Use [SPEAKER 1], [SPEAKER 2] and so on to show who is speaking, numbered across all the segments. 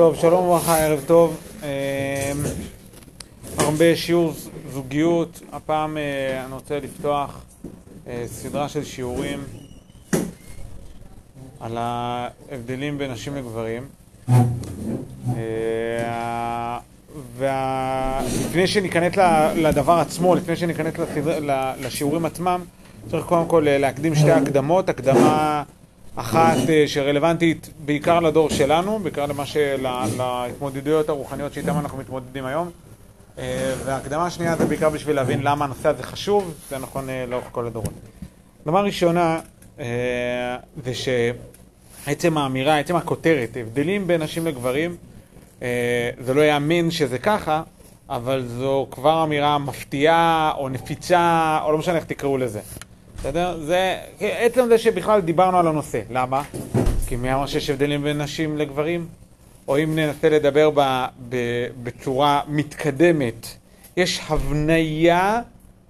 [SPEAKER 1] טוב, שלום וברכה, ערב טוב. אמ, אנחנו בשיעור זוגיות. הפעם אה, אני רוצה לפתוח אה, סדרה של שיעורים על ההבדלים בין נשים לגברים. אה, ולפני שניכנס לדבר עצמו, לפני שניכנס לשיעורים עצמם, צריך קודם כל להקדים שתי הקדמות. הקדמה אחת אה, שרלוונטית בעיקר לדור שלנו, בעיקר למה של... להתמודדויות הרוחניות שאיתן אנחנו מתמודדים היום. אה, וההקדמה השנייה זה בעיקר בשביל להבין למה הנושא הזה חשוב, זה נכון אה, לאורך כל הדורות. הדבר ראשונה זה שעצם האמירה, עצם הכותרת, הבדלים בין נשים לגברים, זה לא יאמין שזה ככה, אבל זו כבר אמירה מפתיעה או נפיצה, או לא משנה איך תקראו לזה. בסדר? זה עצם זה שבכלל דיברנו על הנושא. למה? כי מי אמר שיש הבדלים בין נשים לגברים? או אם ננסה לדבר ב, ב, בצורה מתקדמת, יש הבניה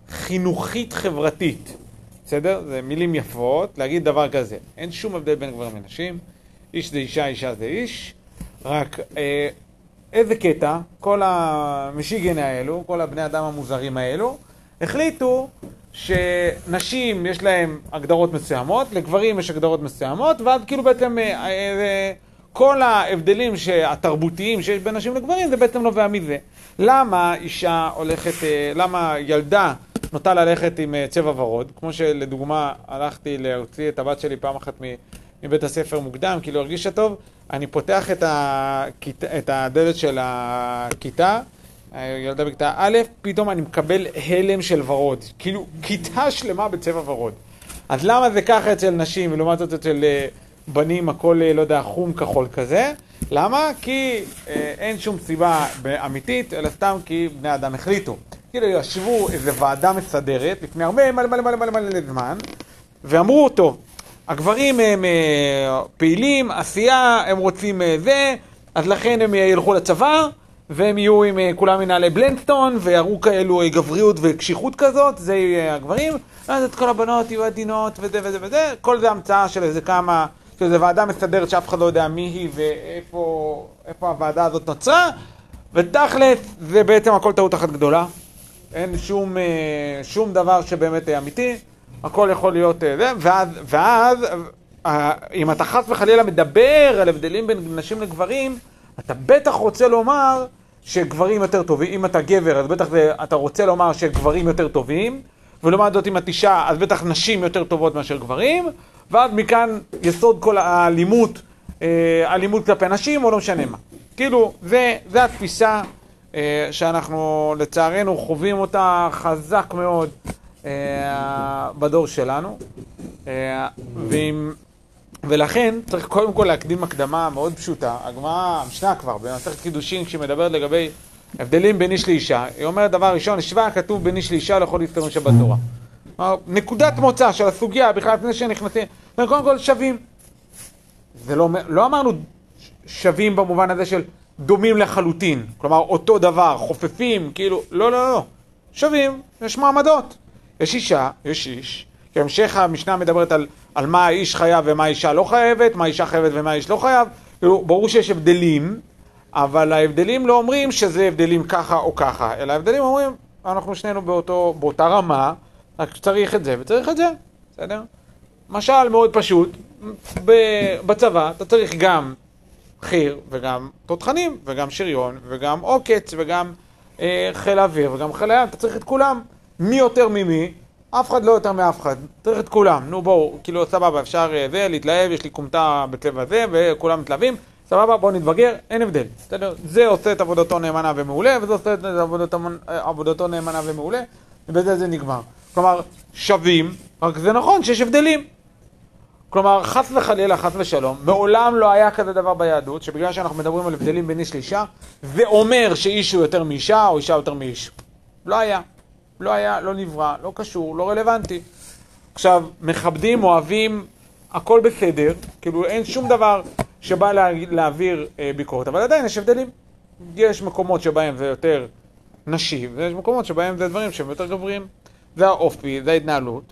[SPEAKER 1] חינוכית חברתית. בסדר? זה מילים יפות, להגיד דבר כזה. אין שום הבדל בין גברים לנשים, איש זה אישה, אישה זה איש, רק אה, איזה קטע, כל המשיגן האלו, כל הבני אדם המוזרים האלו, החליטו שנשים יש להם הגדרות מסוימות, לגברים יש הגדרות מסוימות, ואז כאילו בעצם אה, אה, כל ההבדלים התרבותיים שיש בין נשים לגברים זה בעצם נובע מזה. למה אישה הולכת, אה, למה ילדה נוטה ללכת עם צבע ורוד, כמו שלדוגמה הלכתי להוציא את הבת שלי פעם אחת מבית הספר מוקדם, כי לא הרגישה טוב, אני פותח את, הכית, את הדלת של הכיתה ילדה בכיתה א', פתאום אני מקבל הלם של ורוד. כאילו, כיתה שלמה בצבע ורוד. אז למה זה ככה אצל נשים, ולעומת זאת אצל אה, בנים הכל, אה, לא יודע, חום כחול כזה? למה? כי אה, אין שום סיבה אמיתית, אלא סתם כי בני אדם החליטו. כאילו ישבו איזו ועדה מסדרת לפני הרבה מלא מלא מלא מלא מלא זמן, ואמרו אותו, הגברים הם אה, פעילים, עשייה, הם רוצים אה, זה, אז לכן הם ילכו לצבא, והם יהיו עם אה, כולם מנהלי בלנדסטון, ויראו כאלו אה, גבריות וקשיחות כזאת, זה יהיה הגברים, ואז את כל הבנות יהיו עדינות וזה וזה וזה, כל זה המצאה של איזה כמה, של איזה ועדה מסתדרת שאף אחד לא יודע מי היא ואיפה הוועדה הזאת נוצרה, ותכלס זה בעצם הכל טעות אחת גדולה, אין שום, אה, שום דבר שבאמת אמיתי, הכל יכול להיות זה, ואז, ואז אם אתה חס וחלילה מדבר על הבדלים בין נשים לגברים, אתה בטח רוצה לומר שגברים יותר טובים, אם אתה גבר, אז בטח זה, אתה רוצה לומר שגברים יותר טובים, ולעומת זאת אם את אישה, אז בטח נשים יותר טובות מאשר גברים, ואז מכאן יסוד כל האלימות, אה, אלימות כלפי נשים, או לא משנה מה. כאילו, זה, זה התפיסה אה, שאנחנו לצערנו חווים אותה חזק מאוד אה, בדור שלנו. ועם... ולכן צריך קודם כל להקדים הקדמה מאוד פשוטה. הגמרא, המשנה כבר, במסכת קידושין, כשהיא מדברת לגבי הבדלים בין איש לאישה, היא אומרת דבר ראשון, השוואה כתוב בין איש לאישה לכל להסתכל שבת תורה. נקודת מוצא של הסוגיה, בכלל לפני שנכנסים, קודם כל שווים. זה לא, לא אמרנו שווים במובן הזה של דומים לחלוטין, כלומר אותו דבר, חופפים, כאילו, לא, לא, לא, שווים, יש מעמדות. יש אישה, יש איש, כי המשך המשנה מדברת על, על מה האיש חייב ומה האישה לא חייבת, מה האישה חייבת ומה האיש לא חייב. כאילו, ברור שיש הבדלים, אבל ההבדלים לא אומרים שזה הבדלים ככה או ככה, אלא ההבדלים אומרים, אנחנו שנינו באותו, באותה רמה, רק צריך את זה וצריך את זה, בסדר? משל מאוד פשוט, בצבא אתה צריך גם חי"ר וגם תותחנים וגם שריון וגם עוקץ וגם אה, חיל האוויר וגם חיל הים, אתה צריך את כולם. מי יותר ממי? אף אחד לא יותר מאף אחד, צריך את כולם. נו בואו, כאילו סבבה, אפשר אה, זה, להתלהב, יש לי כומתה בצבע זה, וכולם מתלהבים, סבבה, בואו נתבגר, אין הבדל. בסדר? זה עושה את עבודתו נאמנה ומעולה, וזה עושה את עבודתו, אה, עבודתו נאמנה ומעולה, ובזה זה נגמר. כלומר, שווים, רק זה נכון שיש הבדלים. כלומר, חס וחלילה, חס ושלום, מעולם לא היה כזה דבר ביהדות, שבגלל שאנחנו מדברים על הבדלים בין איש לאישה, זה אומר שאיש הוא יותר מאישה, או אישה יותר מאיש. לא היה. לא היה, לא נברא, לא קשור, לא רלוונטי. עכשיו, מכבדים, אוהבים, הכל בסדר, כאילו אין שום דבר שבא לה, להעביר אה, ביקורת, אבל עדיין יש הבדלים. יש מקומות שבהם זה יותר נשי, ויש מקומות שבהם זה דברים שהם יותר גבריים. זה האופי, זה ההתנהלות.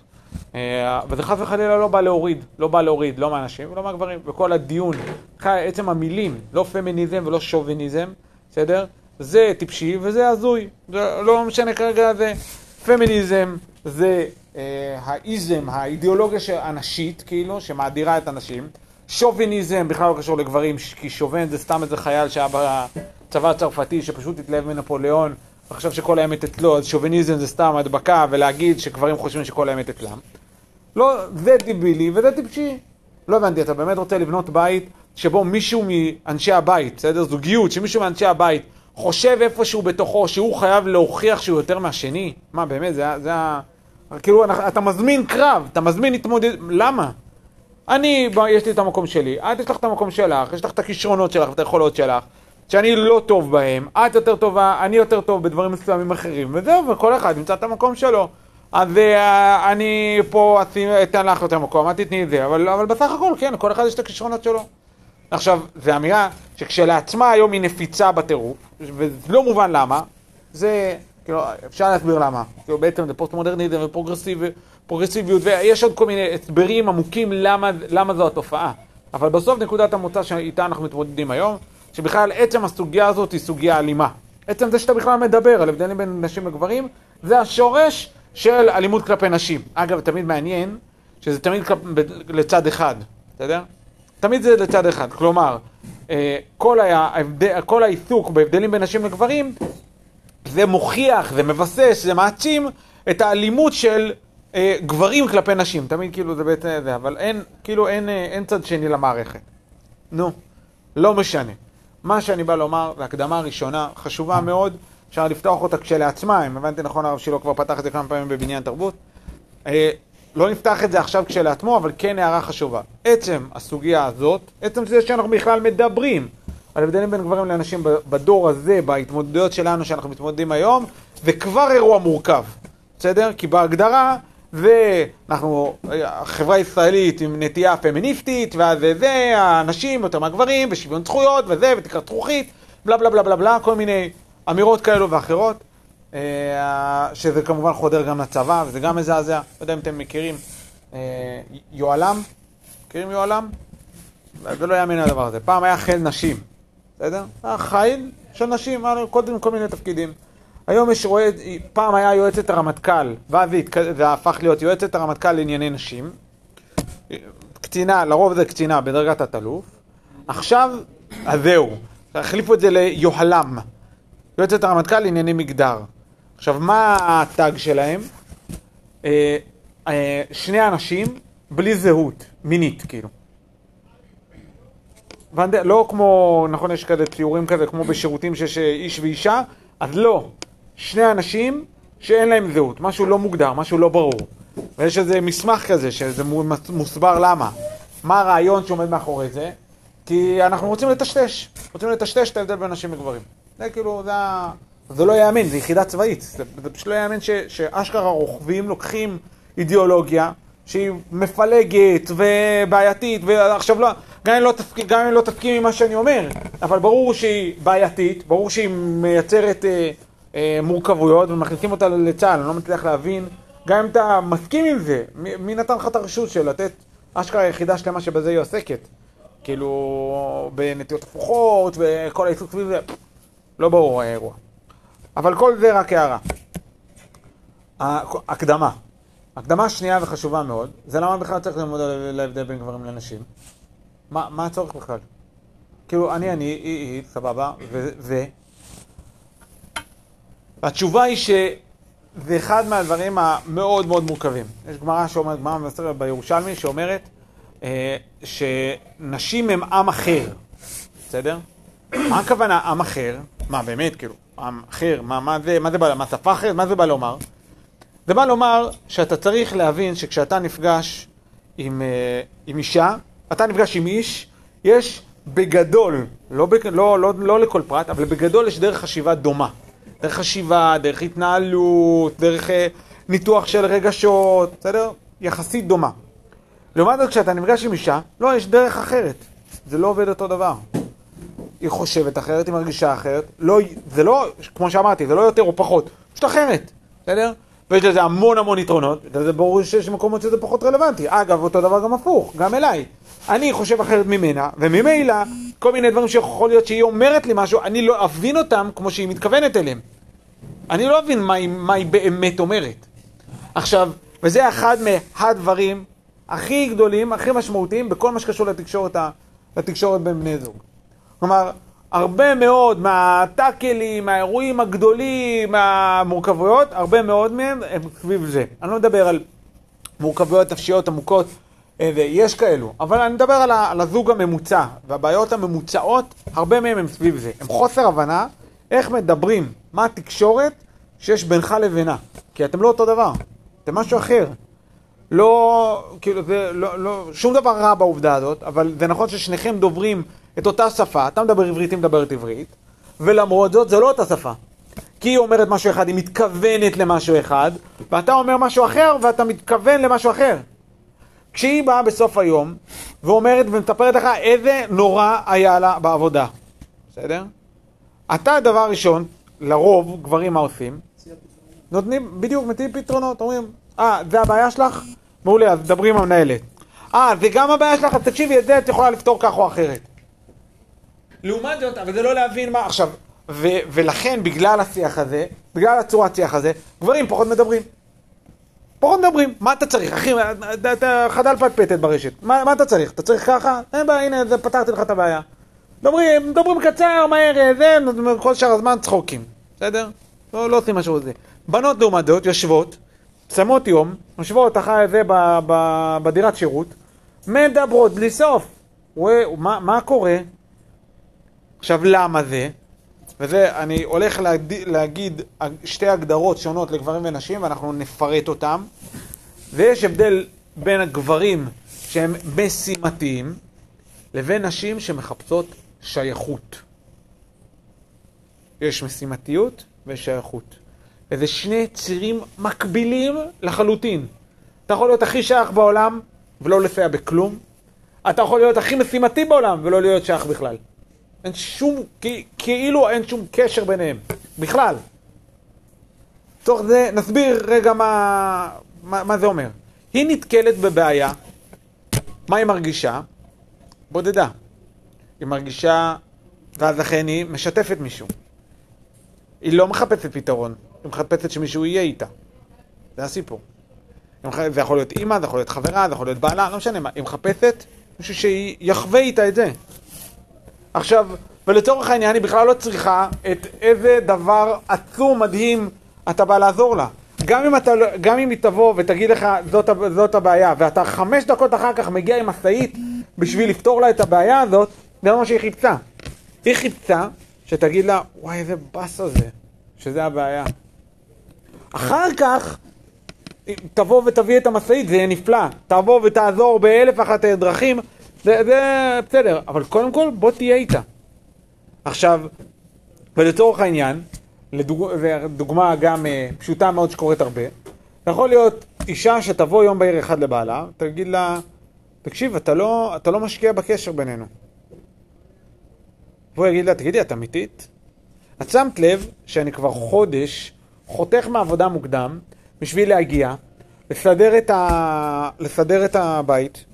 [SPEAKER 1] אה, וזה חס וחלילה לא בא להוריד, לא בא להוריד, לא מהנשים ולא מהגברים. וכל הדיון, עצם המילים, לא פמיניזם ולא שוביניזם, בסדר? זה טיפשי וזה הזוי. זה לא משנה כרגע זה פמיניזם, זה אה, האיזם, האידיאולוגיה הנשית, כאילו, שמאדירה את הנשים. שוביניזם בכלל לא קשור לגברים, כי שובין זה סתם איזה חייל שהיה בצבא הצרפתי שפשוט התלהב מנפוליאון וחשב שכל האמת אצלו, אז שוביניזם זה סתם הדבקה ולהגיד שגברים חושבים שכל האמת אצלם. לא, זה דיבילי וזה טיפשי. לא הבנתי, אתה באמת רוצה לבנות בית שבו מישהו מאנשי הבית, בסדר? זוגיות, שמישהו מאנשי הבית חושב איפשהו בתוכו שהוא חייב להוכיח שהוא יותר מהשני? מה, באמת, זה, ה... כאילו, אתה מזמין קרב, אתה מזמין התמודד... למה? אני, יש לי את המקום שלי, את יש לך את המקום שלך, יש לך את הכישרונות שלך ואת היכולות שלך, שאני לא טוב בהם, את יותר טובה, אני יותר טוב בדברים מסוימים אחרים, וזהו, וכל אחד ימצא את המקום שלו. אז uh, אני פה אתן לך יותר מקום, את תתני את זה, אבל, אבל בסך הכל, כן, כל אחד יש את הכישרונות שלו. עכשיו, זו אמירה שכשלעצמה היום היא נפיצה בטירוף, ולא מובן למה, זה, כאילו, אפשר להסביר למה. כאילו, בעצם זה פוסט-מודרניזם ופרוגרסיביות, ויש עוד כל מיני הסברים עמוקים למה, למה זו התופעה. אבל בסוף נקודת המוצא שאיתה אנחנו מתמודדים היום, שבכלל עצם הסוגיה הזאת היא סוגיה אלימה. עצם זה שאתה בכלל מדבר על הבדלים בין נשים לגברים, זה השורש של אלימות כלפי נשים. אגב, תמיד מעניין שזה תמיד כלפ... לצד אחד, יודע? תמיד זה לצד אחד. כלומר, אה, כל, העיסוק בהבדלים בין נשים לגברים, זה מוכיח, זה מבסס, זה מעצים את האלימות של אה, גברים כלפי נשים. תמיד כאילו זה בעצם זה, אבל אין, כאילו אין, אה, אין צד שני למערכת. נו, לא משנה. מה שאני בא לומר, זו הקדמה ראשונה, חשובה מאוד, אפשר לפתוח אותה כשלעצמה, אם הבנתי נכון, הרב שילה כבר פתח את זה כמה פעמים בבניין תרבות. לא נפתח את זה עכשיו כשלעצמו, אבל כן הערה חשובה. עצם הסוגיה הזאת, עצם זה שאנחנו בכלל מדברים על הבדלים בין גברים לאנשים בדור הזה, בהתמודדויות שלנו שאנחנו מתמודדים היום, זה כבר אירוע מורכב, בסדר? כי בהגדרה ואנחנו, החברה הישראלית עם נטייה פמיניסטית, ואז זה, הנשים יותר מהגברים, ושוויון זכויות, וזה, ותקרת זכוכית, בלה בלה בלה בלה בלה, כל מיני אמירות כאלו ואחרות, שזה כמובן חודר גם לצבא, וזה גם מזעזע, לא יודע אם אתם מכירים, אה, יוהל"ם, מכירים יוהל"ם? זה לא יאמין הדבר הזה. פעם היה חיל נשים, בסדר? היה חיל של נשים, קודם כל מיני תפקידים. היום יש רואה, פעם היה יועצת הרמטכ"ל, ואז זה הפך להיות יועצת הרמטכ"ל לענייני נשים. קצינה, לרוב זה קצינה בדרגת התלוף. עכשיו, אז זהו, החליפו את זה ליוהל"ם, יועצת הרמטכ"ל לענייני מגדר. עכשיו, מה הטאג שלהם? אה, אה, שני אנשים בלי זהות, מינית, כאילו. לא כמו, נכון, יש כזה ציורים כזה, כמו בשירותים שיש איש ואישה, אז לא. שני אנשים שאין להם זהות, משהו לא מוגדר, משהו לא ברור. ויש איזה מסמך כזה, שזה מוסבר למה. מה הרעיון שעומד מאחורי זה? כי אנחנו רוצים לטשטש, רוצים לטשטש את ההבדל בין נשים לגברים. זה כאילו, זה, זה לא ייאמן, זה יחידה צבאית. זה, זה פשוט לא ייאמן שאשכרה רוכבים, לוקחים אידיאולוגיה שהיא מפלגת ובעייתית, ועכשיו לא, גם אם לא, תסכים, גם אם לא תסכים עם מה שאני אומר, אבל ברור שהיא בעייתית, ברור שהיא מייצרת... אה, אה, מורכבויות ומכניסים אותה לצה"ל, אני לא מצליח להבין, גם אם אתה מסכים עם זה, מי, מי נתן לך את הרשות של לתת אשכרה יחידה שלמה שבזה היא עוסקת? כאילו, בנטיות הפוכות וכל העיסוק סביב זה, לא ברור האירוע. אבל כל זה רק הערה. הקדמה. הקדמה שנייה וחשובה מאוד, זה למה בכלל צריך ללמוד על ההבדל בין גברים לנשים. מה, מה הצורך בכלל? כאילו, אני, אני, היא, היא, סבבה, ו... והתשובה היא שזה אחד מהדברים המאוד מאוד מורכבים. יש גמרא שאומרת, גמרא מבשרת בירושלמי, שאומרת אה, שנשים הם עם אחר, בסדר? מה הכוונה עם אחר? מה באמת, כאילו, אחר, מה, מה זה, מה זה בא, מה שפה אחרת? מה זה בא לומר? זה בא לומר שאתה צריך להבין שכשאתה נפגש עם, אה, עם אישה, אתה נפגש עם איש, יש בגדול, לא, לא, לא, לא לכל פרט, אבל בגדול יש דרך חשיבה דומה. דרך חשיבה, דרך התנהלות, דרך אה, ניתוח של רגשות, בסדר? יחסית דומה. לעומת זאת, כשאתה נפגש עם אישה, לא, יש דרך אחרת. זה לא עובד אותו דבר. היא חושבת אחרת, היא מרגישה אחרת. לא, זה לא, כמו שאמרתי, זה לא יותר או פחות, פשוט אחרת, בסדר? ויש לזה המון המון יתרונות, זה ברור שיש מקומות שזה פחות רלוונטי. אגב, אותו דבר גם הפוך, גם אליי. אני חושב אחרת ממנה, וממילא, כל מיני דברים שיכול להיות שהיא אומרת לי משהו, אני לא אבין אותם כמו שהיא מתכוונת אליהם. אני לא אבין מה היא, מה היא באמת אומרת. עכשיו, וזה אחד מהדברים הכי גדולים, הכי משמעותיים, בכל מה שקשור לתקשורת, לתקשורת בין בני זוג. כלומר, הרבה מאוד מהטאקלים, מהאירועים הגדולים, מהמורכבויות, הרבה מאוד מהם הם סביב זה. אני לא מדבר על מורכבויות נפשיות עמוקות, אה, ויש כאלו, אבל אני מדבר על, על הזוג הממוצע, והבעיות הממוצעות, הרבה מהם הם סביב זה. הם חוסר הבנה איך מדברים, מה התקשורת שיש בינך לבינה. כי אתם לא אותו דבר, אתם משהו אחר. לא, כאילו, זה לא, לא, שום דבר רע בעובדה הזאת, אבל זה נכון ששניכם דוברים את אותה שפה, אתה מדבר עברית, היא מדברת עברית, ולמרות זאת, זה לא אותה שפה. כי היא אומרת משהו אחד, היא מתכוונת למשהו אחד, ואתה אומר משהו אחר, ואתה מתכוון למשהו אחר. כשהיא באה בסוף היום, ואומרת ומספרת לך איזה נורא היה לה בעבודה, בסדר? אתה, דבר ראשון, לרוב, גברים מה עושים? נותנים, בדיוק, מציעים פתרונות, אומרים, אה, זה הבעיה שלך? מעולה, אז דברי עם המנהלת. אה, זה גם הבעיה שלך, אז תקשיבי, את זה את יכולה לפתור כך או אחרת. לעומת זאת, אבל זה לא להבין מה, עכשיו, ו- ולכן, בגלל השיח הזה, בגלל הצורת שיח הזה, גברים פחות מדברים. פחות מדברים, מה אתה צריך, אחי, אתה חדל פטפטת ברשת, מה, מה אתה צריך? אתה צריך ככה? אין בעיה, הנה, זה, פתרתי לך את הבעיה. מדברים, מדברים קצר, מהר, זה, כל שאר הזמן צחוקים, בסדר? לא, לא עושים משהו לזה. בנות לעומת זאת יושבות, שמות יום, יושבות אחרי זה ב, ב, בדירת שירות, מדברות בלי סוף. מה, מה קורה? עכשיו, למה זה? וזה, אני הולך להגיד, להגיד שתי הגדרות שונות לגברים ונשים, ואנחנו נפרט אותם. ויש הבדל בין הגברים שהם משימתיים, לבין נשים שמחפשות שייכות. יש משימתיות ויש שייכות. וזה שני צירים מקבילים לחלוטין. אתה יכול להיות הכי שייך בעולם ולא לסייע בכלום. אתה יכול להיות הכי משימתי בעולם ולא להיות שייך בכלל. אין שום, כאילו אין שום קשר ביניהם, בכלל. תוך זה נסביר רגע מה, מה, מה זה אומר. היא נתקלת בבעיה, מה היא מרגישה? בודדה. היא מרגישה, ואז לכן היא משתפת מישהו. היא לא מחפשת פתרון, היא מחפשת שמישהו יהיה איתה. זה הסיפור. זה יכול להיות אימא, זה יכול להיות חברה, זה יכול להיות בעלה, לא משנה מה. היא מחפשת מישהו שיחווה איתה את זה. עכשיו, ולצורך העניין היא בכלל לא צריכה את איזה דבר עצום, מדהים, אתה בא לעזור לה. גם אם, אתה, לא- גם אם היא תבוא ותגיד לך זאת, זאת הבעיה, ואתה חמש דקות אחר כך מגיע עם משאית בשביל לפתור לה את הבעיה הזאת, זה מה שהיא חיפשה. היא חיפשה שתגיד לה, וואי איזה באסה זה, שזה הבעיה. אחר כך, תבוא ותביא את המשאית, זה יהיה נפלא. תבוא ותעזור באלף אחת דרכים, זה, זה בסדר, אבל קודם כל בוא תהיה איתה. עכשיו, ולצורך העניין, לדוג... דוגמה גם uh, פשוטה מאוד שקורית הרבה, יכול להיות אישה שתבוא יום בהיר אחד לבעלה, תגיד לה, תקשיב, אתה לא, אתה לא משקיע בקשר בינינו. והוא יגיד לה, תגידי, את אמיתית? את שמת לב שאני כבר חודש חותך מעבודה מוקדם בשביל להגיע, לסדר את, ה... לסדר את הבית,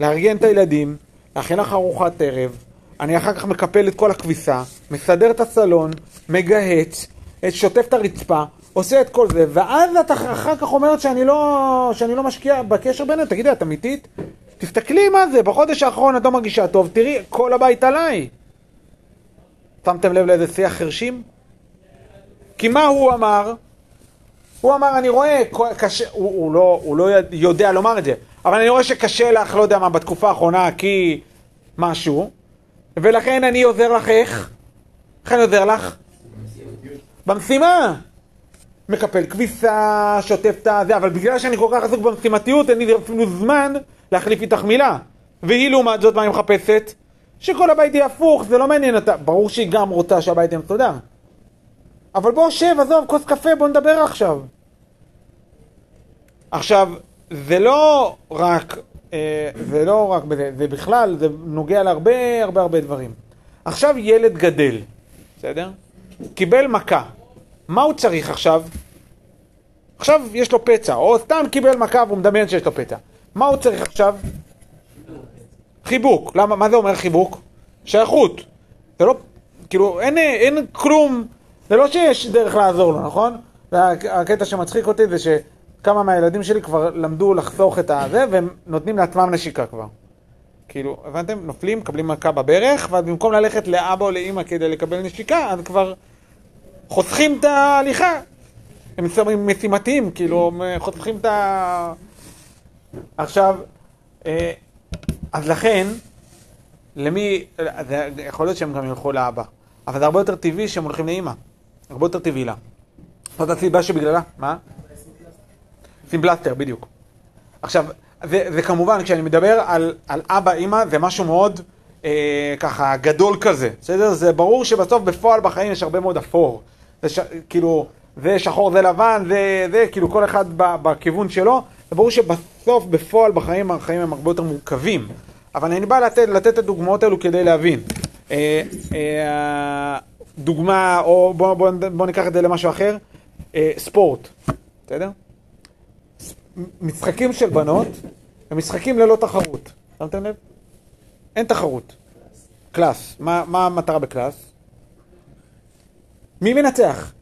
[SPEAKER 1] לארגן את הילדים, להכין לך ארוחת ערב, אני אחר כך מקפל את כל הכביסה, מסדר את הסלון, מגהץ, שוטף את הרצפה, עושה את כל זה, ואז את אחר כך אומרת שאני לא, שאני לא משקיע בקשר בינינו. תגידי, את אמיתית? תסתכלי מה זה, בחודש האחרון את לא מרגישה טוב, תראי, כל הבית עליי. שמתם לב לאיזה שיח חרשים? כי מה הוא אמר? הוא אמר, אני רואה, קשה, הוא, הוא, לא, הוא לא יודע לומר את זה, אבל אני רואה שקשה לך, לא יודע מה, בתקופה האחרונה, כי משהו, ולכן אני עוזר לך איך? איך אני עוזר לך? במשימה. מקפל כביסה, שוטף את הזה, אבל בגלל שאני כל כך עסוק במשימתיות, אין לי אפילו זמן להחליף איתך מילה. והיא לעומת זאת, מה היא מחפשת? שכל הבית יהיה הפוך, זה לא מעניין אותה. ברור שהיא גם רוצה שהבית יהיה מסודר. אבל בוא שב, עזוב, כוס קפה, בוא נדבר עכשיו. עכשיו, זה לא רק, אה, זה לא רק בזה, זה בכלל, זה נוגע להרבה הרבה הרבה דברים. עכשיו ילד גדל, בסדר? קיבל מכה. מה הוא צריך עכשיו? עכשיו יש לו פצע, או סתם קיבל מכה והוא מדמיין שיש לו פצע. מה הוא צריך עכשיו? חיבוק. למה, מה זה אומר חיבוק? שייכות. זה לא, כאילו, אין, אין כלום, זה לא שיש דרך לעזור לו, נכון? הקטע שמצחיק אותי זה שכמה מהילדים שלי כבר למדו לחסוך את הזה, והם נותנים לעצמם נשיקה כבר. כאילו, הבנתם? נופלים, מקבלים מכה בברך, ואז במקום ללכת לאבא או לאימא כדי לקבל נשיקה, אז כבר חוסכים את ההליכה. הם משימתיים, כאילו, חוסכים את ה... עכשיו, אה, אז לכן, למי, זה יכול להיות שהם גם ילכו לאבא, אבל זה הרבה יותר טבעי שהם הולכים לאימא. הרבה יותר טבעי לה. זאת הסיבה שבגללה, מה? שים פלסטר, בדיוק. עכשיו, זה, זה כמובן, כשאני מדבר על, על אבא, אימא, זה משהו מאוד אה, ככה גדול כזה, בסדר? זה ברור שבסוף בפועל בחיים יש הרבה מאוד אפור. זה ש, כאילו, זה שחור, זה לבן, זה, זה כאילו כל אחד ב, בכיוון שלו. זה ברור שבסוף בפועל בחיים החיים הם הרבה יותר מורכבים. אבל אני בא לתת, לתת את הדוגמאות האלו כדי להבין. אה, אה, דוגמה, או בואו בוא, בוא ניקח את זה למשהו אחר, אה, ספורט, בסדר? משחקים של בנות הם משחקים ללא תחרות, שמתם לב? אין תחרות. קלאס, מה, מה המטרה בקלאס? מי מנצח?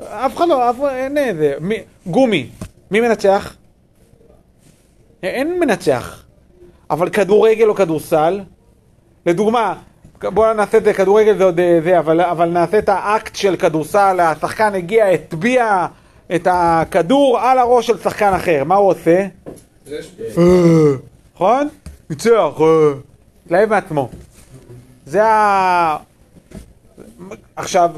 [SPEAKER 1] אף אחד לא, אף, אין איזה, מי, גומי, מי מנצח? אין מנצח. אבל כדורגל או כדורסל, לדוגמה, בואו נעשה את זה, כדורגל זה עוד אה, זה, אבל, אבל נעשה את האקט של כדורסל, השחקן הגיע, הטביע את הכדור על הראש של שחקן אחר, מה הוא עושה? נכון? ניצח, התלהב מעצמו. זה ה... עכשיו,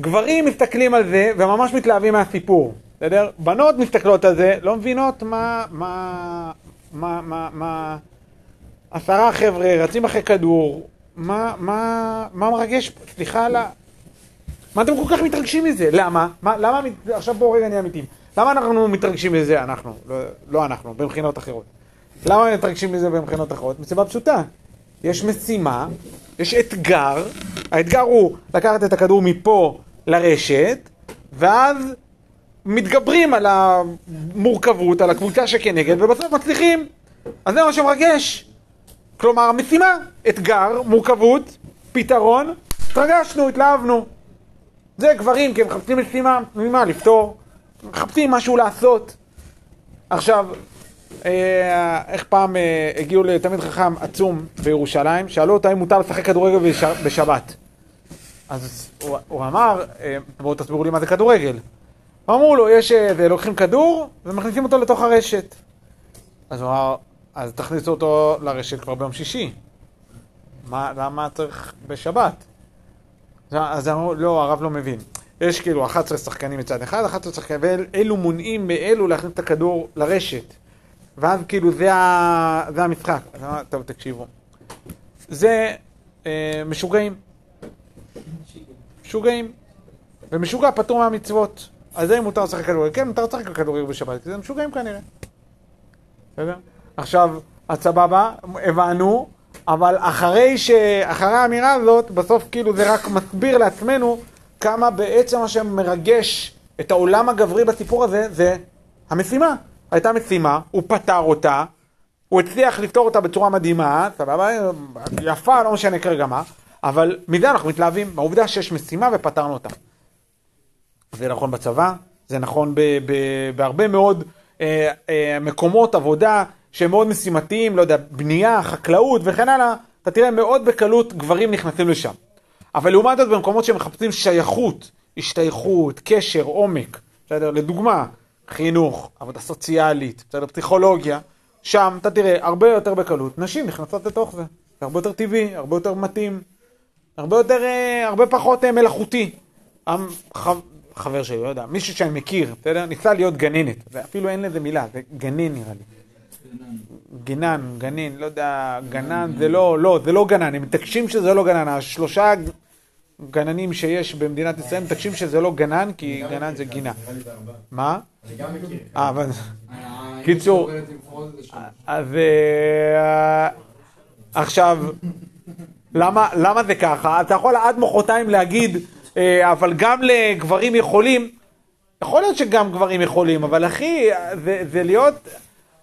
[SPEAKER 1] גברים מסתכלים על זה וממש מתלהבים מהסיפור, בסדר? בנות מסתכלות על זה, לא מבינות מה... מה... מה... מה... מה... עשרה חבר'ה רצים אחרי כדור, מה, מה, מה מרגש, סליחה על ה... מה אתם כל כך מתרגשים מזה? למה? מה, למה, עכשיו בואו רגע נהיה אמיתיים. למה אנחנו מתרגשים מזה, אנחנו, לא, לא אנחנו, במכינות אחרות. למה מתרגשים מזה במכינות אחרות? מסיבה פשוטה. יש משימה, יש אתגר, האתגר הוא לקחת את הכדור מפה לרשת, ואז מתגברים על המורכבות, על הקבוצה שכנגד, ובסוף מצליחים. אז זה מה שמרגש. כלומר, משימה, אתגר, מורכבות, פתרון, התרגשנו, התלהבנו. זה גברים, כי הם מחפשים משימה, ממה לפתור, מחפשים משהו לעשות. עכשיו, אה, איך פעם אה, הגיעו לתלמיד חכם עצום בירושלים, שאלו אותו האם מותר לשחק כדורגל בשבת. אז הוא, הוא אמר, אה, בואו תסבירו לי מה זה כדורגל. אמרו לו, יש, זה, לוקחים כדור ומכניסים אותו לתוך הרשת. אז הוא אמר, אז תכניסו אותו לרשת כבר ביום שישי. מה, למה צריך בשבת? אז אמרו, לא, הרב לא מבין. יש כאילו 11 שחקנים מצד אחד, 11 שחקנים, ואלו מונעים מאלו להכניס את הכדור לרשת. ואז כאילו זה, ה... זה המשחק. טוב, תקשיבו. זה אה, משוגעים. משוגעים. ומשוגע פטור מהמצוות. אז זה מותר לשחק כדורגל. כן, מותר לשחק כדורגל בשבת, כי זה משוגעים כנראה. בסדר? עכשיו, אז סבבה, הבנו, אבל אחרי, ש... אחרי האמירה הזאת, בסוף כאילו זה רק מסביר לעצמנו כמה בעצם מה שמרגש את העולם הגברי בסיפור הזה, זה המשימה. הייתה משימה, הוא פתר אותה, הוא הצליח לפתור אותה בצורה מדהימה, סבבה, יפה, לא משנה כרגע מה, אבל מזה אנחנו מתלהבים, מהעובדה שיש משימה ופתרנו אותה. זה נכון בצבא, זה נכון ב- ב- בהרבה מאוד אה, אה, מקומות עבודה שהם מאוד משימתיים, לא יודע, בנייה, חקלאות וכן הלאה, אתה תראה מאוד בקלות גברים נכנסים לשם. אבל לעומת זאת במקומות שמחפשים שייכות, השתייכות, קשר, עומק, בסדר? לדוגמה, חינוך, עבודה סוציאלית, בסדר? פסיכולוגיה, שם אתה תראה הרבה יותר בקלות נשים נכנסות לתוך זה. זה הרבה יותר טבעי, הרבה יותר מתאים, הרבה יותר, אה, הרבה פחות אה, מלאכותי. חבר שלי, לא יודע, מישהו שאני מכיר, בסדר? ניסה להיות גננת, ואפילו אין לזה מילה, זה גנן נראה לי. גנן, גנין, לא יודע, גנן זה לא, לא, זה לא גנן, הם מתעקשים שזה לא גנן, השלושה גננים שיש במדינת ישראל מתעקשים שזה לא גנן, כי גנן זה גינה. מה?
[SPEAKER 2] אני גם מכיר.
[SPEAKER 1] אה, אבל... קיצור, אז אה, עכשיו, למה זה ככה? אתה יכול עד מחרתיים להגיד, אה, אבל גם לגברים יכולים, יכול להיות שגם גברים יכולים, אבל אחי, זה להיות,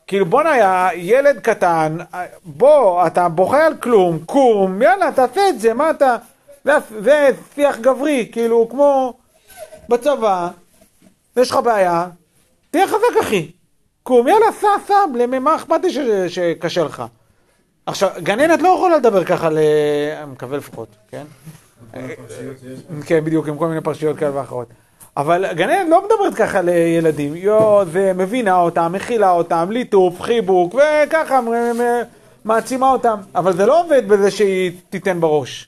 [SPEAKER 1] כאילו בואנה, ילד קטן, בוא, אתה בוכה על כלום, קום, יאללה, תעשה את זה, מה אתה, זה, שיח גברי, כאילו, כמו בצבא, יש לך בעיה, תהיה חזק אחי, קום, יאללה, סע, סע, מה אכפת לי שקשה לך? עכשיו, גננת לא יכולה לדבר ככה, ל... אני מקווה לפחות, כן? כן, בדיוק, עם כל מיני פרשיות כאלה ואחרות. אבל גננת לא מדברת ככה לילדים, זה מבינה אותם, מכילה אותם, ליטוף, חיבוק, וככה מעצימה אותם. אבל זה לא עובד בזה שהיא תיתן בראש.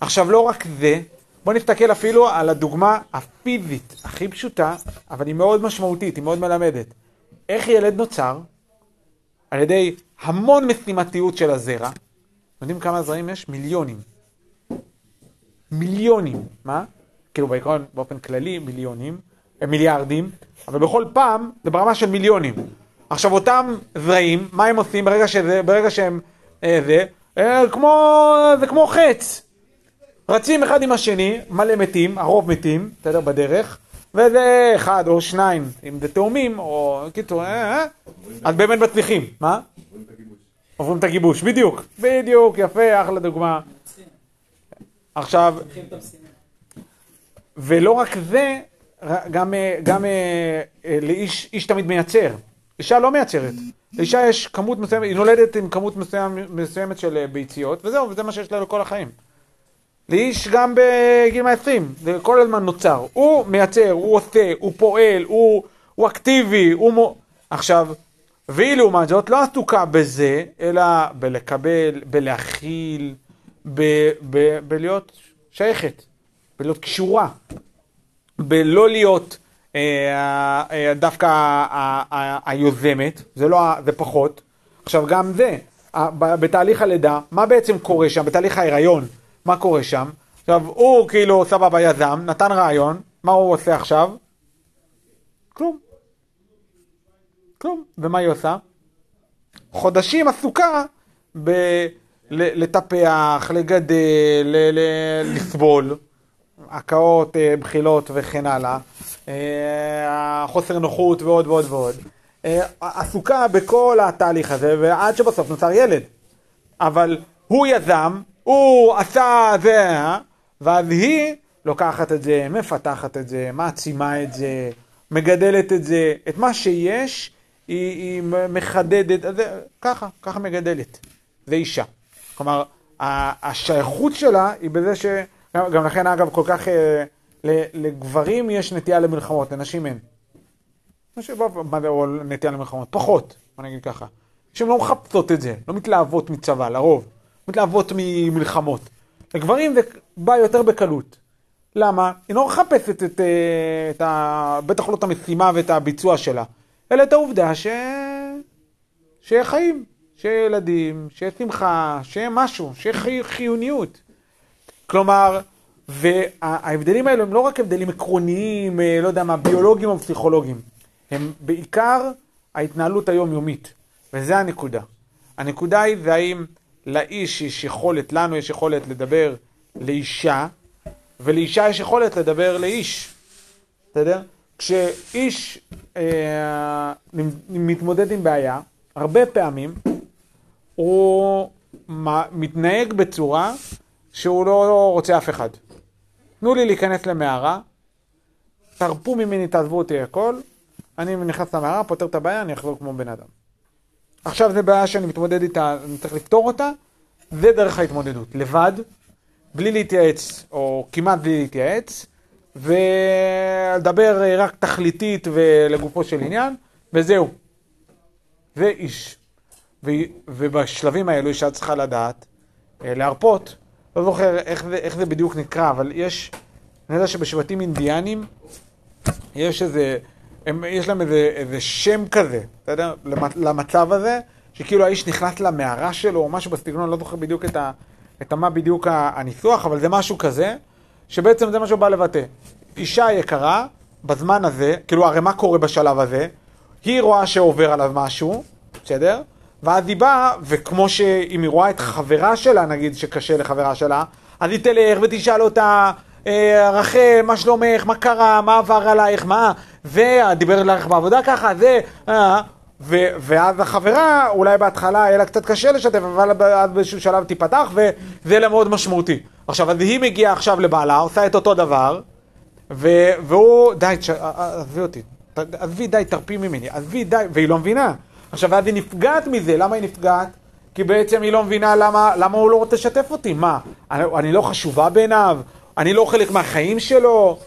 [SPEAKER 1] עכשיו, לא רק זה, בואו נסתכל אפילו על הדוגמה הפיזית הכי פשוטה, אבל היא מאוד משמעותית, היא מאוד מלמדת. איך ילד נוצר? על ידי המון משימתיות של הזרע. יודעים כמה זרעים יש? מיליונים. מיליונים. מה? כאילו בעיקרון, באופן כללי, מיליונים, אה, מיליארדים, אבל בכל פעם זה ברמה של מיליונים. עכשיו אותם זרעים, מה הם עושים ברגע, שזה, ברגע שהם אה, זה? אה, כמו, זה כמו חץ. רצים אחד עם השני, מלא מתים, הרוב מתים, בסדר, בדרך, וזה אחד או שניים, אם זה תאומים, או קיצור, אה, אה, אז באמת מצליחים. מה? עוברים את הגיבוש, בדיוק, בדיוק, יפה, אחלה דוגמה. עכשיו, ולא רק זה, גם, גם אה, לאיש איש תמיד מייצר. אישה לא מייצרת. לאישה יש כמות מסוימת, היא נולדת עם כמות מסוים, מסוימת של ביציות, וזהו, וזה מה שיש לה לכל החיים. לאיש גם בגיל 120, זה כל הזמן נוצר. הוא מייצר, הוא עושה, הוא פועל, הוא, הוא אקטיבי, הוא... מו... עכשיו, והיא לעומת זאת לא עסוקה בזה, אלא בלקבל, בלהכיל, ב, ב, בלהיות שייכת, בלהיות קשורה, בלא להיות אה, אה, דווקא היוזמת, זה, לא, זה פחות. עכשיו גם זה, בתהליך הלידה, מה בעצם קורה שם, בתהליך ההיריון, מה קורה שם? עכשיו, הוא כאילו סבבה יזם, נתן רעיון, מה הוא עושה עכשיו? כלום. כלום. ומה היא עושה? חודשים עסוקה בלטפח, לגדל, לסבול, הקאות, אה, בחילות וכן הלאה, אה, חוסר נוחות ועוד ועוד ועוד. אה, עסוקה בכל התהליך הזה, ועד שבסוף נוצר ילד. אבל הוא יזם, הוא עשה זה, ואז היא לוקחת את זה, מפתחת את זה, מעצימה את זה, מגדלת את זה, את מה שיש, היא, היא מחדדת, זה, ככה, ככה מגדלת. זה אישה. כלומר, השייכות שלה היא בזה ש... גם לכן, אגב, כל כך... אה, לגברים יש נטייה למלחמות, לנשים אין. או נטייה למלחמות? פחות, בוא נגיד ככה. שהן לא מחפשות את זה, לא מתלהבות מצבא, לרוב. מתלהבות ממלחמות. לגברים זה בא יותר בקלות. למה? היא לא מחפשת את, אה, את ה... בטח לא את המשימה ואת הביצוע שלה, אלא את העובדה ש... שיהיה חיים, שיהיה ילדים, שיהיה שמחה, שיהיה משהו, שיהיה חיוניות. כלומר, וההבדלים האלו הם לא רק הבדלים עקרוניים, אה, לא יודע מה, ביולוגיים או פסיכולוגיים, הם בעיקר ההתנהלות היומיומית, וזה הנקודה. הנקודה היא זה האם לאיש יש יכולת, לנו יש יכולת לדבר לאישה, ולאישה יש יכולת לדבר לאיש, בסדר? כשאיש אה, מתמודד עם בעיה, הרבה פעמים הוא מתנהג בצורה שהוא לא רוצה אף אחד. תנו לי להיכנס למערה, תרפו ממני, תעזבו אותי הכל, אני נכנס למערה, פותר את הבעיה, אני אחזור כמו בן אדם. עכשיו זו בעיה שאני מתמודד איתה, אני צריך לפתור אותה, זה דרך ההתמודדות. לבד, בלי להתייעץ, או כמעט בלי להתייעץ, ולדבר רק תכליתית ולגופו של עניין, וזהו. זה איש. ובשלבים האלו אישה צריכה לדעת, אה, להרפות. לא זוכר איך זה, איך זה בדיוק נקרא, אבל יש, אני יודע שבשבטים אינדיאנים, יש איזה, הם, יש להם איזה, איזה שם כזה, בסדר? למצב הזה, שכאילו האיש נכנס למערה שלו, או משהו בסגנון, לא זוכר בדיוק את, ה, את מה בדיוק הניסוח, אבל זה משהו כזה, שבעצם זה מה שהוא בא לבטא. אישה יקרה, בזמן הזה, כאילו, הרי מה קורה בשלב הזה? היא רואה שעובר עליו משהו, בסדר? ואז היא באה, וכמו שאם היא רואה את חברה שלה, נגיד שקשה לחברה שלה, אז היא תלך ותשאל אותה, אה, רחל, מה שלומך, מה קרה, מה עבר עלייך, מה, ודיבר עלייך בעבודה ככה, זה, אה, ו, ואז החברה, אולי בהתחלה היה לה קצת קשה לשתף, אבל עד באיזשהו שלב תיפתח, וזה לה מאוד משמעותי. עכשיו, אז היא מגיעה עכשיו לבעלה, עושה את אותו דבר, ו, והוא, די, עזבי אותי, עזבי, די, תרפי ממני, עזבי, די, והיא לא מבינה. עכשיו, ואז היא נפגעת מזה, למה היא נפגעת? כי בעצם היא לא מבינה למה, למה הוא לא רוצה לשתף אותי, מה, אני, אני לא חשובה בעיניו, אני לא חלק מהחיים שלו,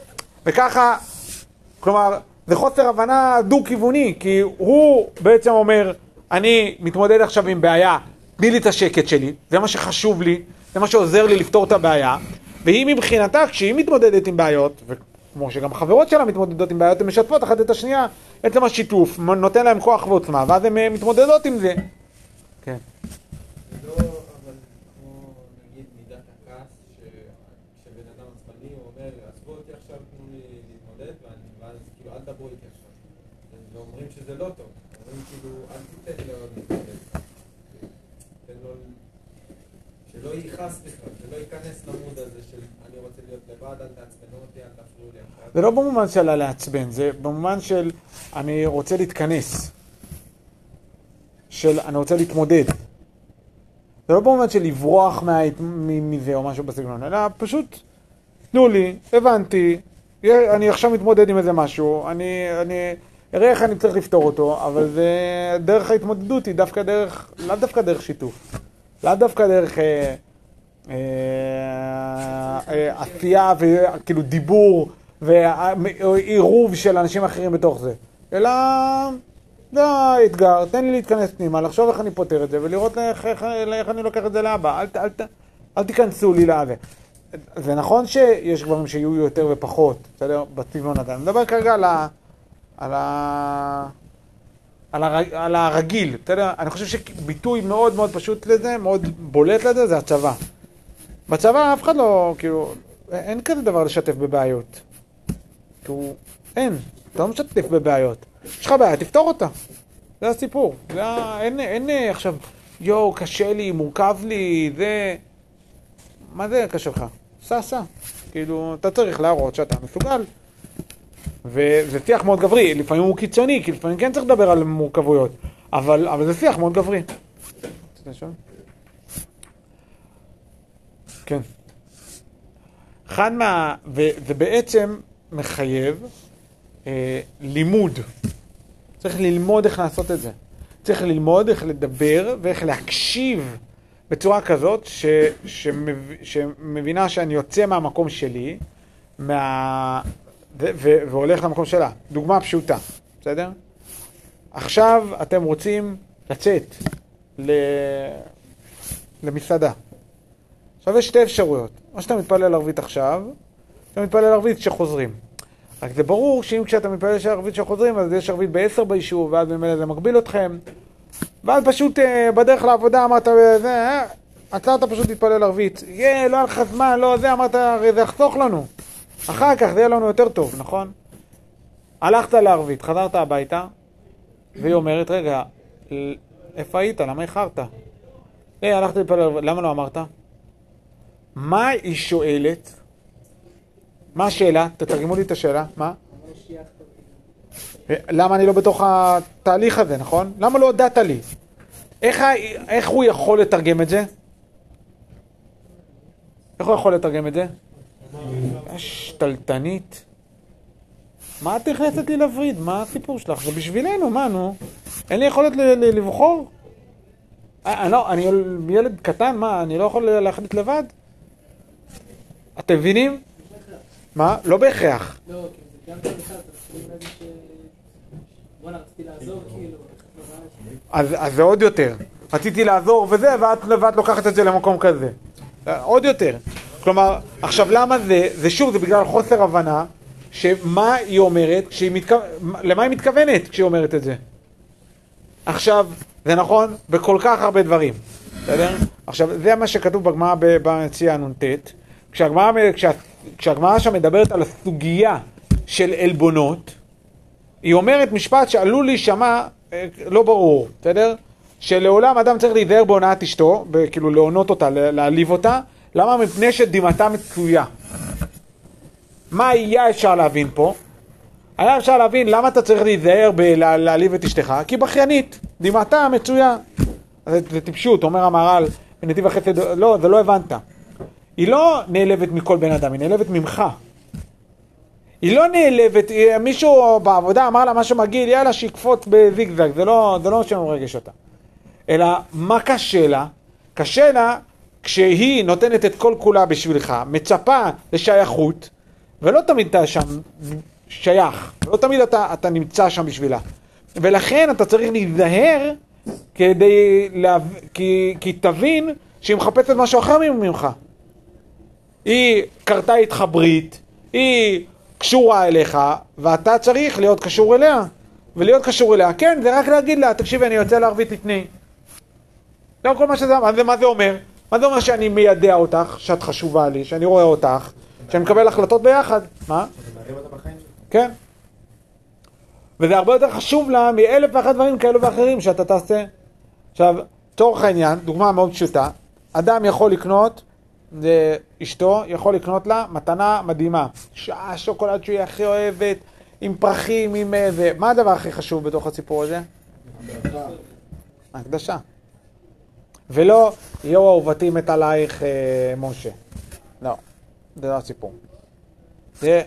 [SPEAKER 1] וככה, כלומר, זה חוסר הבנה דו-כיווני, כי הוא בעצם אומר, אני מתמודד עכשיו עם בעיה, תני לי את השקט שלי, זה מה שחשוב לי, זה מה שעוזר לי לפתור את הבעיה, והיא מבחינתה, כשהיא מתמודדת עם בעיות, וכמו שגם החברות שלה מתמודדות עם בעיות, הן משתפות אחת את השנייה, עצם השיתוף נותן להם כוח ועוצמה, ואז הן אה, מתמודדות עם זה. כן.
[SPEAKER 2] כמו שזה לא טוב. אומרים כאילו, אל תיתן לו להתמודד. תן לו... שלא יכעס בכלל, שלא ייכנס למוד הזה של
[SPEAKER 1] זה לא במובן של הלעצבן, זה במובן של אני רוצה להתכנס. של אני רוצה להתמודד. זה לא במובן של לברוח מה- מזה או משהו בסגנון, אלא פשוט תנו לי, הבנתי, אני עכשיו מתמודד עם איזה משהו, אני, אני אראה איך אני צריך לפתור אותו, אבל זה דרך ההתמודדות היא דווקא דרך, לאו דווקא דרך שיתוף, לאו דווקא דרך אה, עשייה וכאילו דיבור ועירוב של אנשים אחרים בתוך זה, אלא זה האתגר, תן לי להתכנס פנימה, לחשוב איך אני פותר את זה ולראות איך, אני לוקח את זה לאבא, אל, תיכנסו לי לזה. זה נכון שיש דברים שיהיו יותר ופחות, בסדר? בסגנון הזה. אני מדבר כרגע על, ה, על, ה, על הרגיל, בסדר? אני חושב שביטוי מאוד מאוד פשוט לזה, מאוד בולט לזה, זה הצבא. בצבא אף אחד לא, כאילו, אין כזה דבר לשתף בבעיות. כאילו, אין, אתה לא משתף בבעיות. יש לך בעיה, תפתור אותה. זה הסיפור. זה ה... אין, אין אה, עכשיו, יואו, קשה לי, מורכב לי, זה... מה זה קשה לך? סע, סע. כאילו, אתה צריך להראות שאתה מסוגל. וזה שיח מאוד גברי, לפעמים הוא קיצוני, כי לפעמים כן צריך לדבר על מורכבויות, אבל, אבל זה שיח מאוד גברי. כן. אחד מה... וזה בעצם מחייב אה, לימוד. צריך ללמוד איך לעשות את זה. צריך ללמוד איך לדבר ואיך להקשיב בצורה כזאת ש, שמב, שמבינה שאני יוצא מהמקום שלי מה, ו, ו, והולך למקום שלה. דוגמה פשוטה, בסדר? עכשיו אתם רוצים לצאת ל, למסעדה. עכשיו יש שתי אפשרויות. או שאתה מתפלל ערבית עכשיו, או שאתה מתפלל ערבית כשחוזרים. רק זה ברור שאם כשאתה מתפלל של ערבית כשחוזרים, אז יש ערבית בעשר ביישוב, ואז ממילא זה מגביל אתכם. ואז פשוט אה, בדרך לעבודה אמרת, זה, אה, עצרת פשוט להתפלל ערבית. יהיה, לא היה לך זמן, לא זה, אמרת, הרי זה יחסוך לנו. אחר כך זה יהיה לנו יותר טוב, נכון? הלכת לערבית, חזרת הביתה, והיא אומרת, רגע, איפה היית? למה איחרת? היי, הלכתי להתפלל ערבית, למה לא אמרת? מה היא שואלת? מה השאלה? תתרגמו לי את השאלה. מה? למה אני לא בתוך התהליך הזה, נכון? למה לא הודעת לי? איך, איך הוא יכול לתרגם את זה? איך הוא יכול לתרגם את זה? שתלטנית. מה את נכנסת לי לווריד? מה הסיפור שלך? זה בשבילנו, מה נו? אין לי יכולת לבחור? אה, אני, לא, אני ילד קטן, מה, אני לא יכול להחליט לבד? אתם מבינים? מה? לא בהכרח.
[SPEAKER 3] לא, גם רציתי לעזור, כאילו?
[SPEAKER 1] אז, זה עוד יותר. רציתי לעזור וזה, ואת, לוקחת את זה למקום כזה. עוד יותר. כלומר, עכשיו למה זה? זה שוב, זה בגלל חוסר הבנה, שמה היא אומרת, כשהיא מתכו... למה היא מתכוונת כשהיא אומרת את זה? עכשיו, זה נכון בכל כך הרבה דברים, בסדר? עכשיו, זה מה שכתוב בגמרא ביציאה נ"ט. כשהגמרא כשה- כשהגמרא שם מדברת על הסוגיה של עלבונות, היא אומרת משפט שעלול להישמע אה, לא ברור, בסדר? שלעולם אדם צריך להיזהר בהונאת אשתו, כאילו להונות אותה, לה- להעליב אותה, למה? מפני שדמעתה מצויה. מה היה אפשר להבין פה? היה אפשר להבין למה אתה צריך להיזהר בלהעליב את אשתך, כי בכיינית, דמעתה מצויה. זה, זה טיפשות, אומר המהר"ל בנתיב החסד, לא, זה לא הבנת. היא לא נעלבת מכל בן אדם, היא נעלבת ממך. היא לא נעלבת, מישהו בעבודה אמר לה משהו מגעיל, יאללה שיקפוץ בזיגזג, זה לא, זה לא שמרגש אותה. אלא מה קשה לה? קשה לה כשהיא נותנת את כל כולה בשבילך, מצפה לשייכות, ולא תמיד אתה שם שייך, לא תמיד אתה, אתה נמצא שם בשבילה. ולכן אתה צריך להיזהר כדי, להב... כי, כי תבין שהיא מחפשת משהו אחר ממך. היא כרתה איתך ברית, היא קשורה אליך, ואתה צריך להיות קשור אליה. ולהיות קשור אליה, כן, זה רק להגיד לה, תקשיבי, אני יוצא לערבית לפני. זה כל מה שזה, מה זה, מה זה אומר? מה זה אומר שאני מיידע אותך, שאת חשובה לי, שאני רואה אותך, שאני מקבל החלטות ביחד? מה? כן. וזה הרבה יותר חשוב לה מאלף ואחת דברים כאלו ואחרים שאתה תעשה. עכשיו, לצורך העניין, דוגמה מאוד פשוטה, אדם יכול לקנות לאשתו, יכול לקנות לה מתנה מדהימה. שעה שוקולד שהיא הכי אוהבת, עם פרחים, עם אה, זה. מה הדבר הכי חשוב בתוך הסיפור הזה? הקדשה. ולא, יואו אהובתי מת עלייך אה, משה. לא, זה לא הסיפור. זה,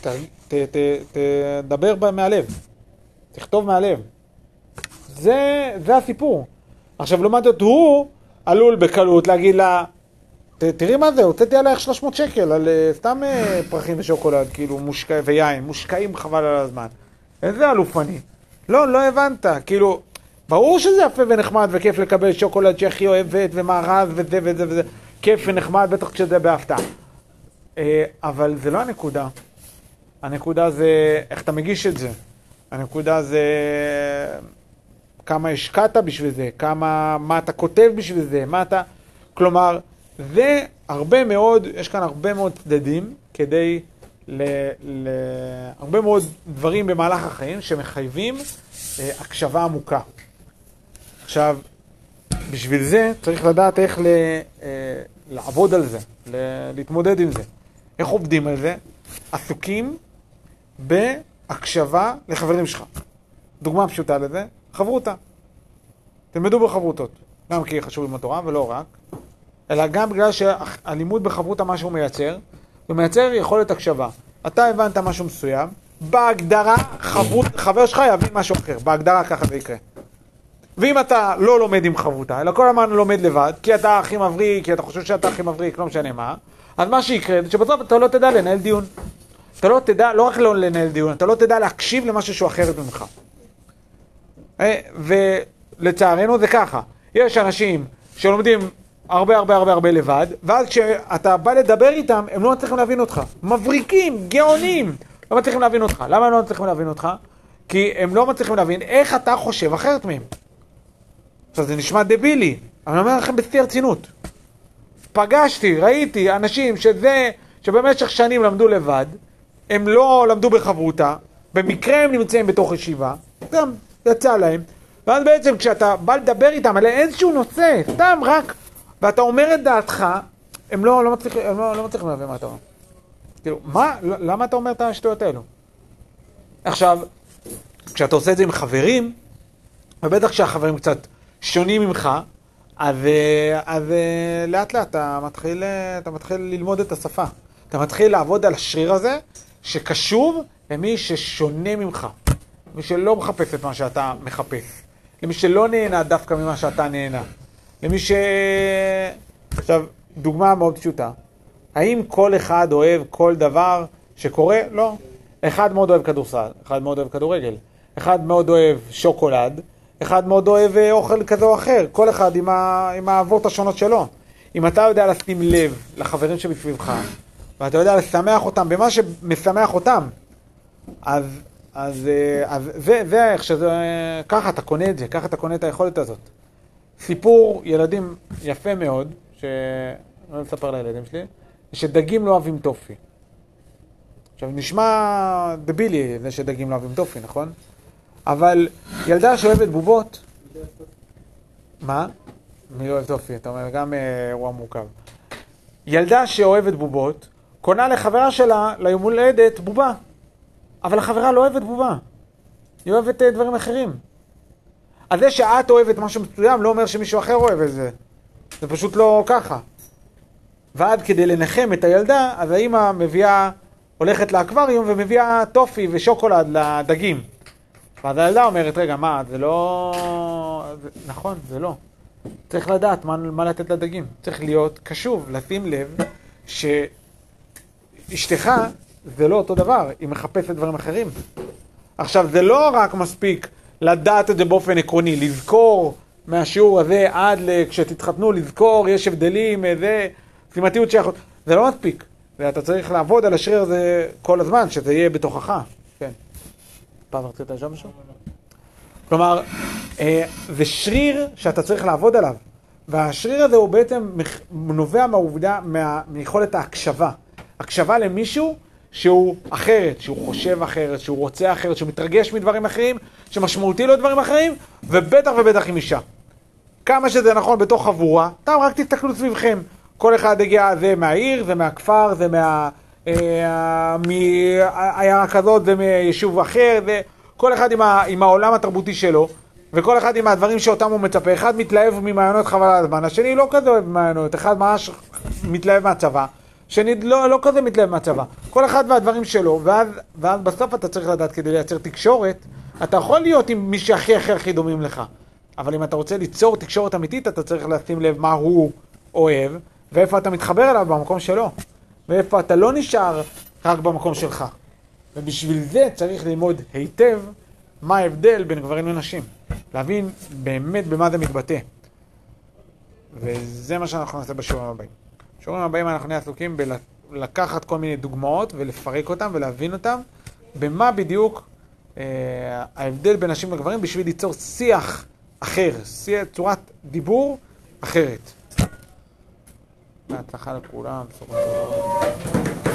[SPEAKER 1] ת, ת, ת, תדבר מהלב, תכתוב מהלב. זה, זה הסיפור. עכשיו, לעומת זאת, הוא עלול בקלות להגיד לה, "ת- תראי מה זה, הוצאתי עלייך 300 שקל על אה, סתם אה, פרחים ושוקולד, כאילו, מושקע, ויין, מושקעים חבל על הזמן. איזה אלוף אני. לא, לא הבנת, כאילו, ברור שזה יפה ונחמד וכיף לקבל שוקולד שהכי אוהבת ומארז וזה וזה וזה, כיף ונחמד, בטח כשזה בהפתעה. אה, אבל זה לא הנקודה. הנקודה זה איך אתה מגיש את זה. הנקודה זה כמה השקעת בשביל זה, כמה, מה אתה כותב בשביל זה, מה אתה... כלומר, זה הרבה מאוד, יש כאן הרבה מאוד צדדים כדי ל... ל... הרבה מאוד דברים במהלך החיים שמחייבים אה, הקשבה עמוקה. עכשיו, בשביל זה צריך לדעת איך ל... אה, לעבוד על זה, ל... להתמודד עם זה. איך עובדים על זה? עסוקים בהקשבה לחברים שלך. דוגמה פשוטה לזה, חברותה. תלמדו בחברותות. גם כי חשוב עם התורה, ולא רק, אלא גם בגלל שהלימוד בחברותה, מה שהוא מייצר, הוא מייצר יכולת הקשבה. אתה הבנת משהו מסוים, בהגדרה חברות, חבר שלך יבין משהו אחר, בהגדרה ככה זה יקרה. ואם אתה לא לומד עם חברותה, אלא כל הזמן לומד לבד, כי אתה הכי מבריק, כי אתה חושב שאתה הכי מבריק, לא משנה מה, אז מה שיקרה זה שבסוף אתה לא תדע לנהל דיון. אתה לא תדע, לא רק לא לנהל דיון, אתה לא תדע להקשיב למשהו שהוא אחרת ממך. אה, ולצערנו זה ככה, יש אנשים שלומדים הרבה הרבה הרבה הרבה לבד, ואז כשאתה בא לדבר איתם, הם לא מצליחים להבין אותך. מבריקים, גאונים, לא מצליחים להבין אותך. למה הם לא מצליחים להבין אותך? כי הם לא מצליחים להבין איך אתה חושב אחרת מהם. עכשיו זה נשמע דבילי, אבל אני אומר לכם בשיא הרצינות. פגשתי, ראיתי אנשים שזה, שבמשך שנים למדו לבד, הם לא למדו בחברותה, במקרה הם נמצאים בתוך ישיבה, גם יצא להם, ואז בעצם כשאתה בא לדבר איתם על איזשהו נושא, סתם רק, ואתה אומר את דעתך, הם לא, לא מצליחים, לא, לא מצליחים להבין מה אתה אומר. כאילו, מה, למה אתה אומר את השטויות האלו? עכשיו, כשאתה עושה את זה עם חברים, ובטח כשהחברים קצת שונים ממך, אז, אה, אז אה, לאט לאט אתה מתחיל, אה, אתה מתחיל ללמוד את השפה. אתה מתחיל לעבוד על השריר הזה שקשוב למי ששונה ממך. למי שלא מחפש את מה שאתה מחפש. למי שלא נהנה דווקא ממה שאתה נהנה. למי ש... עכשיו, דוגמה מאוד פשוטה. האם כל אחד אוהב כל דבר שקורה? לא. אחד מאוד אוהב כדורסל, אחד מאוד אוהב כדורגל, אחד מאוד אוהב שוקולד, אחד מאוד אוהב אה, אוכל כזה או אחר, כל אחד עם, ה... עם האהבות השונות שלו. אם אתה יודע לשים לב לחברים שמסביבך, ואתה יודע לשמח אותם במה שמשמח אותם, אז, אז, אה, אז זה, זה איך שזה, ככה אתה קונה את זה, ככה אתה קונה את היכולת הזאת. סיפור ילדים יפה מאוד, שאני לא מספר לילדים שלי, שדגים לא אוהבים טופי. עכשיו, נשמע דבילי זה שדגים לא אוהבים טופי, נכון? אבל ילדה שאוהבת בובות, מה? מי לא אוהב טופי? אתה אומר, גם אה, אירוע מורכב. ילדה שאוהבת בובות, קונה לחברה שלה ליום הולדת בובה, אבל החברה לא אוהבת בובה, היא אוהבת אה, דברים אחרים. אז זה שאת אוהבת משהו מסוים לא אומר שמישהו אחר אוהב את זה. זה פשוט לא ככה. ועד כדי לנחם את הילדה, אז האימא מביאה, הולכת לאקווריום ומביאה טופי ושוקולד לדגים. ואז הילדה אומרת, רגע, מה, זה לא... זה... נכון, זה לא. צריך לדעת מה, מה לתת לדגים. צריך להיות קשוב, לשים לב שאשתך זה לא אותו דבר, היא מחפשת דברים אחרים. עכשיו, זה לא רק מספיק לדעת את זה באופן עקרוני, לזכור מהשיעור הזה עד כשתתחתנו, לזכור, יש הבדלים, זה, סימטיות שיכול... זה לא מספיק. ואתה צריך לעבוד על השריר הזה כל הזמן, שזה יהיה בתוכך. כן. פעם רצית לשאול משהו? כלומר, אה, זה שריר שאתה צריך לעבוד עליו. והשריר הזה הוא בעצם נובע מהעובדה, מה, מיכולת ההקשבה. הקשבה למישהו שהוא אחרת, שהוא חושב אחרת, שהוא רוצה אחרת, שהוא מתרגש מדברים אחרים, שמשמעותי לו דברים אחרים, ובטח ובטח עם אישה. כמה שזה נכון בתוך חבורה, אתם רק תסתכלו סביבכם. כל אחד הגיע, זה מהעיר, זה מהכפר, זה מה... אה, מעיירה כזאת, זה מיישוב אחר, זה... כל אחד עם, ה... עם העולם התרבותי שלו, וכל אחד עם הדברים שאותם הוא מצפה. אחד מתלהב ממעיינות חבל על הזמן, השני לא כזה אוהב מעיינות, אחד ממש מתלהב מהצבא, שני לא, לא כזה מתלהב מהצבא. כל אחד והדברים שלו, ואז, ואז בסוף אתה צריך לדעת כדי לייצר תקשורת, אתה יכול להיות עם מי שהכי הכי הכי דומים לך. אבל אם אתה רוצה ליצור תקשורת אמיתית, אתה צריך לשים לב מה הוא אוהב, ואיפה אתה מתחבר אליו במקום שלו, ואיפה אתה לא נשאר רק במקום שלך. ובשביל זה צריך ללמוד היטב מה ההבדל בין גברים לנשים. להבין באמת במה זה מתבטא. וזה מה שאנחנו נעשה בשיעורים הבאים. בשיעורים הבאים אנחנו נהיה עסוקים בלקחת כל מיני דוגמאות ולפרק אותן ולהבין אותן, במה בדיוק אה, ההבדל בין נשים לגברים בשביל ליצור שיח אחר, שיח, צורת דיבור אחרת. בהצלחה לכולם, בסופו של דבר.